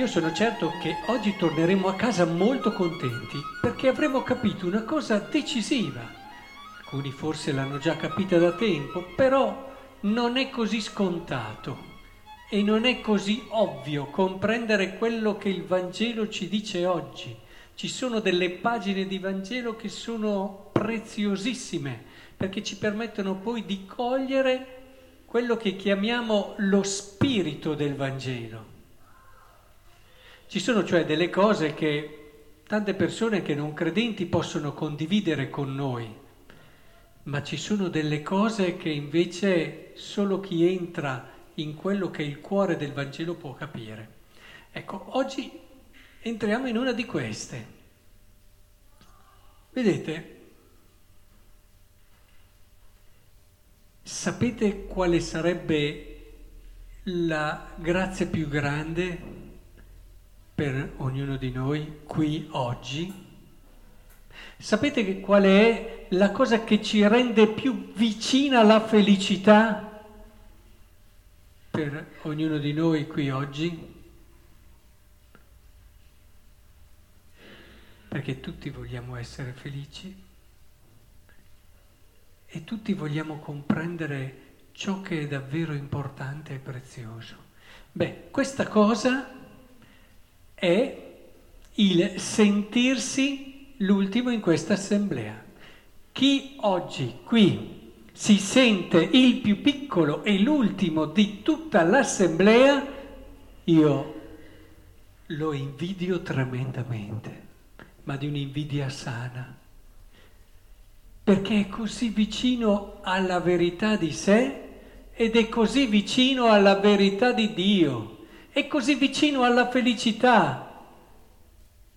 Io sono certo che oggi torneremo a casa molto contenti perché avremo capito una cosa decisiva. Alcuni forse l'hanno già capita da tempo, però non è così scontato e non è così ovvio comprendere quello che il Vangelo ci dice oggi. Ci sono delle pagine di Vangelo che sono preziosissime perché ci permettono poi di cogliere quello che chiamiamo lo spirito del Vangelo. Ci sono cioè delle cose che tante persone che non credenti possono condividere con noi, ma ci sono delle cose che invece solo chi entra in quello che è il cuore del Vangelo può capire. Ecco, oggi entriamo in una di queste. Vedete, sapete quale sarebbe la grazia più grande per ognuno di noi qui oggi? Sapete qual è la cosa che ci rende più vicina alla felicità per ognuno di noi qui oggi? Perché tutti vogliamo essere felici e tutti vogliamo comprendere ciò che è davvero importante e prezioso. Beh, questa cosa è il sentirsi l'ultimo in questa assemblea. Chi oggi qui si sente il più piccolo e l'ultimo di tutta l'assemblea, io lo invidio tremendamente, ma di un'invidia sana, perché è così vicino alla verità di sé ed è così vicino alla verità di Dio è così vicino alla felicità,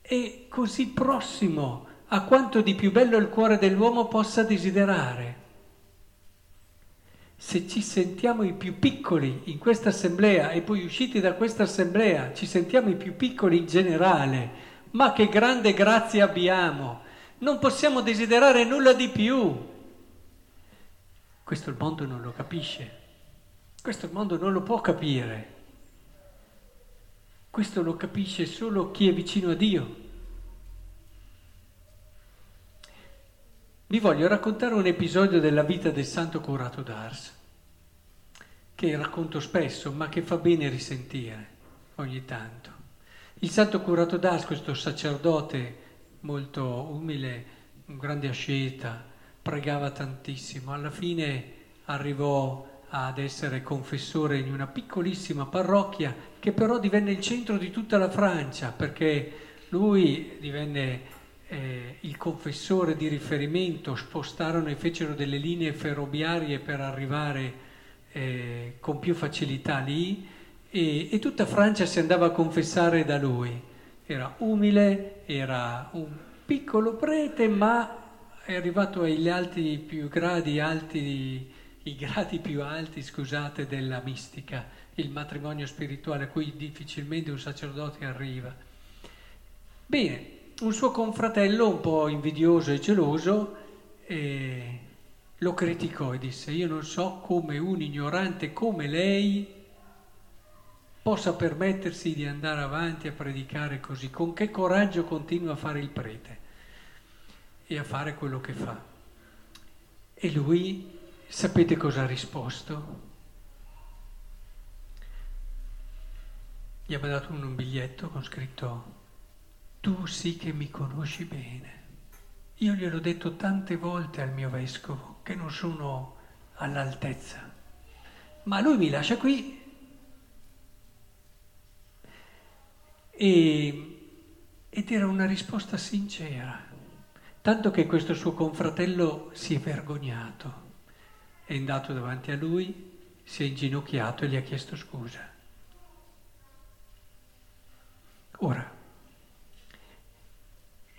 è così prossimo a quanto di più bello il cuore dell'uomo possa desiderare. Se ci sentiamo i più piccoli in questa assemblea e poi usciti da questa assemblea ci sentiamo i più piccoli in generale, ma che grande grazia abbiamo! Non possiamo desiderare nulla di più. Questo il mondo non lo capisce, questo il mondo non lo può capire. Questo lo capisce solo chi è vicino a Dio. Vi voglio raccontare un episodio della vita del santo curato d'Ars, che racconto spesso, ma che fa bene risentire ogni tanto. Il santo curato d'Ars, questo sacerdote molto umile, un grande asceta, pregava tantissimo, alla fine arrivò ad essere confessore in una piccolissima parrocchia che però divenne il centro di tutta la Francia perché lui divenne eh, il confessore di riferimento, spostarono e fecero delle linee ferroviarie per arrivare eh, con più facilità lì e, e tutta Francia si andava a confessare da lui. Era umile, era un piccolo prete ma è arrivato agli alti più gradi alti i gradi più alti, scusate, della mistica, il matrimonio spirituale a cui difficilmente un sacerdote arriva. Bene, un suo confratello un po' invidioso e geloso eh, lo criticò e disse io non so come un ignorante come lei possa permettersi di andare avanti a predicare così, con che coraggio continua a fare il prete e a fare quello che fa. E lui Sapete cosa ha risposto? Gli aveva dato un biglietto con scritto Tu sì che mi conosci bene. Io gliel'ho detto tante volte al mio vescovo che non sono all'altezza, ma lui mi lascia qui e, ed era una risposta sincera, tanto che questo suo confratello si è vergognato è andato davanti a lui, si è inginocchiato e gli ha chiesto scusa. Ora,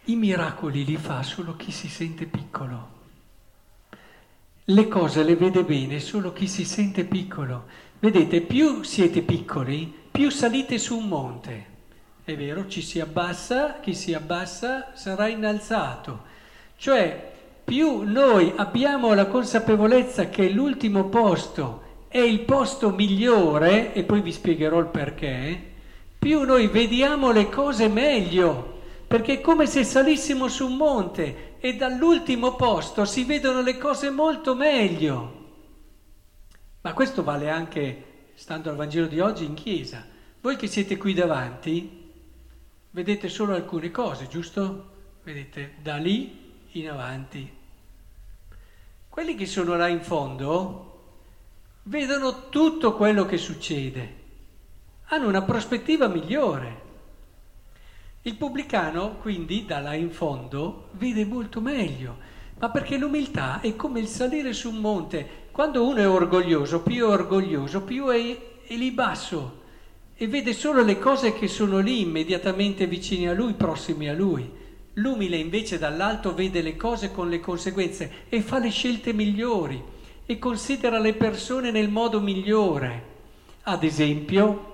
i miracoli li fa solo chi si sente piccolo. Le cose le vede bene solo chi si sente piccolo. Vedete, più siete piccoli, più salite su un monte. È vero, ci si abbassa, chi si abbassa sarà innalzato. Cioè, più noi abbiamo la consapevolezza che l'ultimo posto è il posto migliore, e poi vi spiegherò il perché, più noi vediamo le cose meglio, perché è come se salissimo su un monte e dall'ultimo posto si vedono le cose molto meglio. Ma questo vale anche, stando al Vangelo di oggi, in chiesa. Voi che siete qui davanti, vedete solo alcune cose, giusto? Vedete da lì in avanti. Quelli che sono là in fondo vedono tutto quello che succede, hanno una prospettiva migliore. Il pubblicano, quindi, da là in fondo, vede molto meglio, ma perché l'umiltà è come il salire su un monte. Quando uno è orgoglioso, più è orgoglioso, più è, è lì basso e vede solo le cose che sono lì immediatamente vicine a lui, prossimi a lui. L'umile invece dall'alto vede le cose con le conseguenze e fa le scelte migliori e considera le persone nel modo migliore. Ad esempio,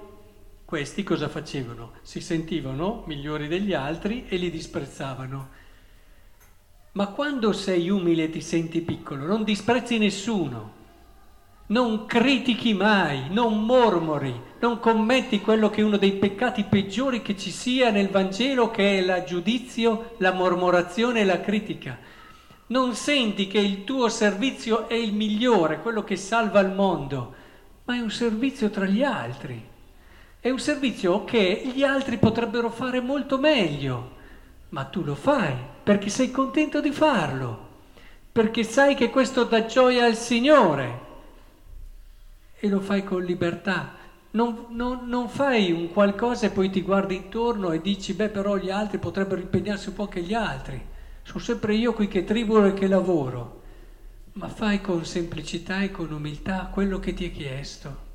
questi cosa facevano? Si sentivano migliori degli altri e li disprezzavano. Ma quando sei umile e ti senti piccolo, non disprezzi nessuno, non critichi mai, non mormori, non commetti quello che è uno dei peccati peggiori che ci sia nel Vangelo, che è il giudizio, la mormorazione e la critica. Non senti che il tuo servizio è il migliore, quello che salva il mondo, ma è un servizio tra gli altri. È un servizio che gli altri potrebbero fare molto meglio, ma tu lo fai perché sei contento di farlo, perché sai che questo dà gioia al Signore e lo fai con libertà. Non, non, non, fai un qualcosa e poi ti guardi intorno e dici, beh però gli altri potrebbero impegnarsi un po' anche gli altri. Sono sempre io qui che tribolo e che lavoro. Ma fai con semplicità e con umiltà quello che ti è chiesto.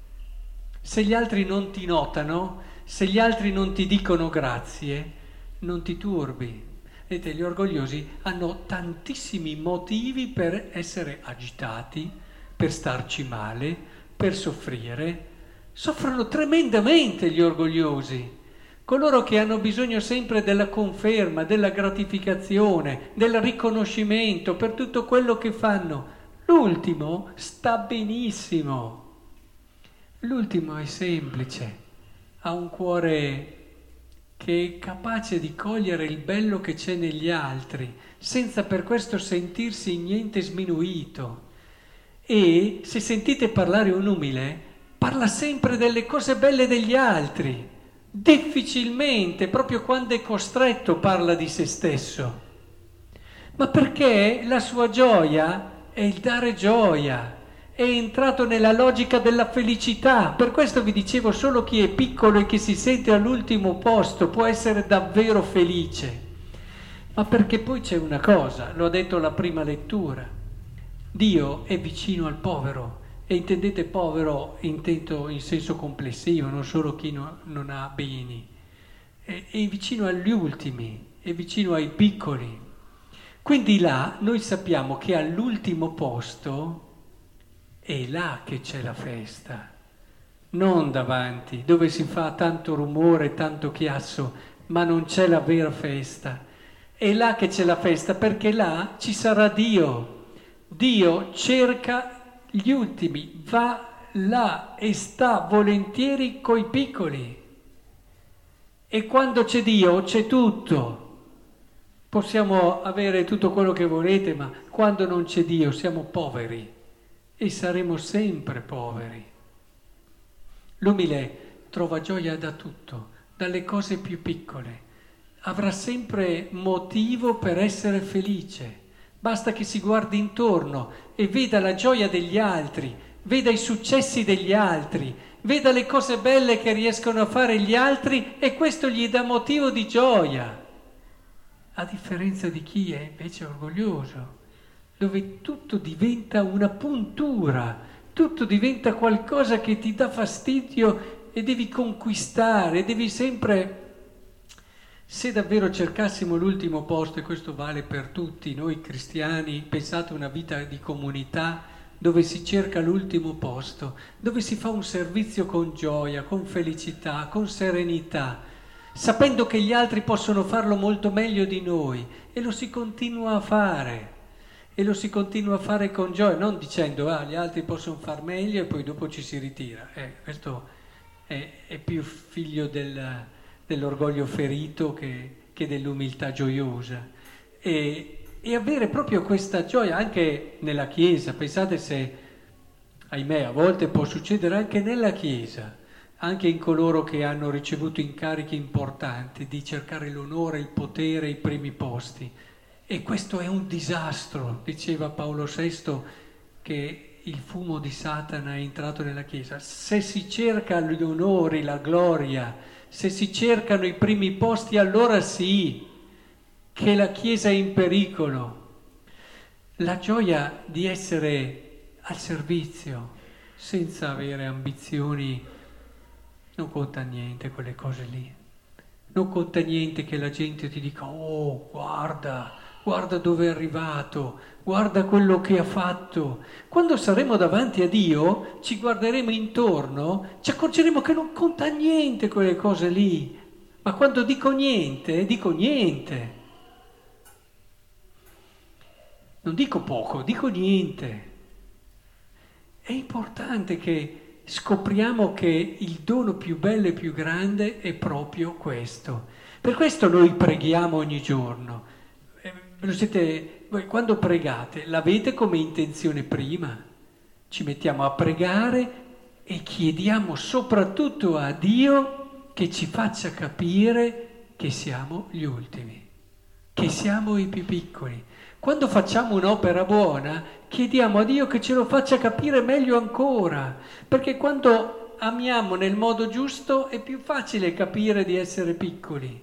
Se gli altri non ti notano, se gli altri non ti dicono grazie, non ti turbi. Vedete, gli orgogliosi hanno tantissimi motivi per essere agitati, per starci male, per soffrire. Soffrono tremendamente gli orgogliosi, coloro che hanno bisogno sempre della conferma, della gratificazione, del riconoscimento per tutto quello che fanno. L'ultimo sta benissimo. L'ultimo è semplice, ha un cuore che è capace di cogliere il bello che c'è negli altri, senza per questo sentirsi in niente sminuito. E se sentite parlare un umile, parla sempre delle cose belle degli altri. Difficilmente, proprio quando è costretto, parla di se stesso. Ma perché la sua gioia è il dare gioia è entrato nella logica della felicità. Per questo vi dicevo, solo chi è piccolo e che si sente all'ultimo posto può essere davvero felice. Ma perché poi c'è una cosa, l'ho detto alla prima lettura, Dio è vicino al povero e intendete povero intento in senso complessivo, non solo chi no, non ha beni, è, è vicino agli ultimi, è vicino ai piccoli. Quindi là noi sappiamo che all'ultimo posto è là che c'è la festa, non davanti, dove si fa tanto rumore, tanto chiasso, ma non c'è la vera festa. È là che c'è la festa, perché là ci sarà Dio. Dio cerca gli ultimi, va là e sta volentieri coi piccoli. E quando c'è Dio c'è tutto. Possiamo avere tutto quello che volete, ma quando non c'è Dio siamo poveri e saremo sempre poveri. L'umile trova gioia da tutto, dalle cose più piccole. Avrà sempre motivo per essere felice. Basta che si guardi intorno e veda la gioia degli altri, veda i successi degli altri, veda le cose belle che riescono a fare gli altri e questo gli dà motivo di gioia. A differenza di chi è invece orgoglioso dove tutto diventa una puntura, tutto diventa qualcosa che ti dà fastidio e devi conquistare, devi sempre... Se davvero cercassimo l'ultimo posto, e questo vale per tutti noi cristiani, pensate a una vita di comunità dove si cerca l'ultimo posto, dove si fa un servizio con gioia, con felicità, con serenità, sapendo che gli altri possono farlo molto meglio di noi e lo si continua a fare e lo si continua a fare con gioia, non dicendo ah, gli altri possono far meglio e poi dopo ci si ritira. Eh, questo è, è più figlio del, dell'orgoglio ferito che, che dell'umiltà gioiosa. E, e avere proprio questa gioia anche nella Chiesa. Pensate se, ahimè, a volte può succedere anche nella Chiesa, anche in coloro che hanno ricevuto incarichi importanti, di cercare l'onore, il potere, i primi posti. E questo è un disastro, diceva Paolo VI, che il fumo di Satana è entrato nella Chiesa. Se si cerca gli onori, la gloria, se si cercano i primi posti, allora sì, che la Chiesa è in pericolo. La gioia di essere al servizio, senza avere ambizioni, non conta niente quelle cose lì. Non conta niente che la gente ti dica, oh, guarda, guarda dove è arrivato, guarda quello che ha fatto. Quando saremo davanti a Dio, ci guarderemo intorno, ci accorgeremo che non conta niente quelle cose lì. Ma quando dico niente, dico niente. Non dico poco, dico niente. È importante che scopriamo che il dono più bello e più grande è proprio questo. Per questo noi preghiamo ogni giorno siete, voi quando pregate, l'avete come intenzione prima? Ci mettiamo a pregare e chiediamo soprattutto a Dio che ci faccia capire che siamo gli ultimi, che siamo i più piccoli. Quando facciamo un'opera buona, chiediamo a Dio che ce lo faccia capire meglio ancora, perché quando amiamo nel modo giusto è più facile capire di essere piccoli,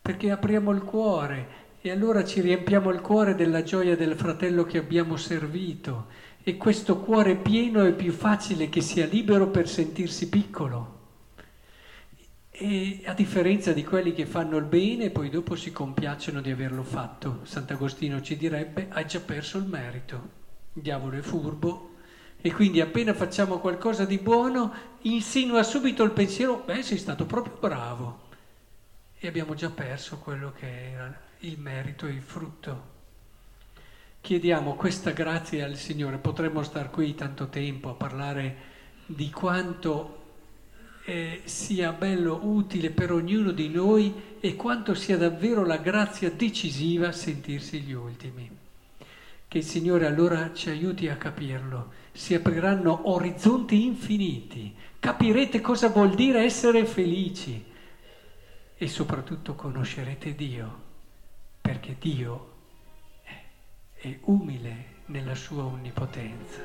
perché apriamo il cuore e allora ci riempiamo il cuore della gioia del fratello che abbiamo servito. E questo cuore pieno è più facile che sia libero per sentirsi piccolo. E a differenza di quelli che fanno il bene e poi dopo si compiacciono di averlo fatto, Sant'Agostino ci direbbe hai già perso il merito, il diavolo è furbo. E quindi appena facciamo qualcosa di buono insinua subito il pensiero, beh sei stato proprio bravo e abbiamo già perso quello che era il merito e il frutto. Chiediamo questa grazia al Signore, potremmo star qui tanto tempo a parlare di quanto eh, sia bello, utile per ognuno di noi e quanto sia davvero la grazia decisiva sentirsi gli ultimi. Che il Signore allora ci aiuti a capirlo, si apriranno orizzonti infiniti, capirete cosa vuol dire essere felici e soprattutto conoscerete Dio perché Dio è umile nella sua onnipotenza.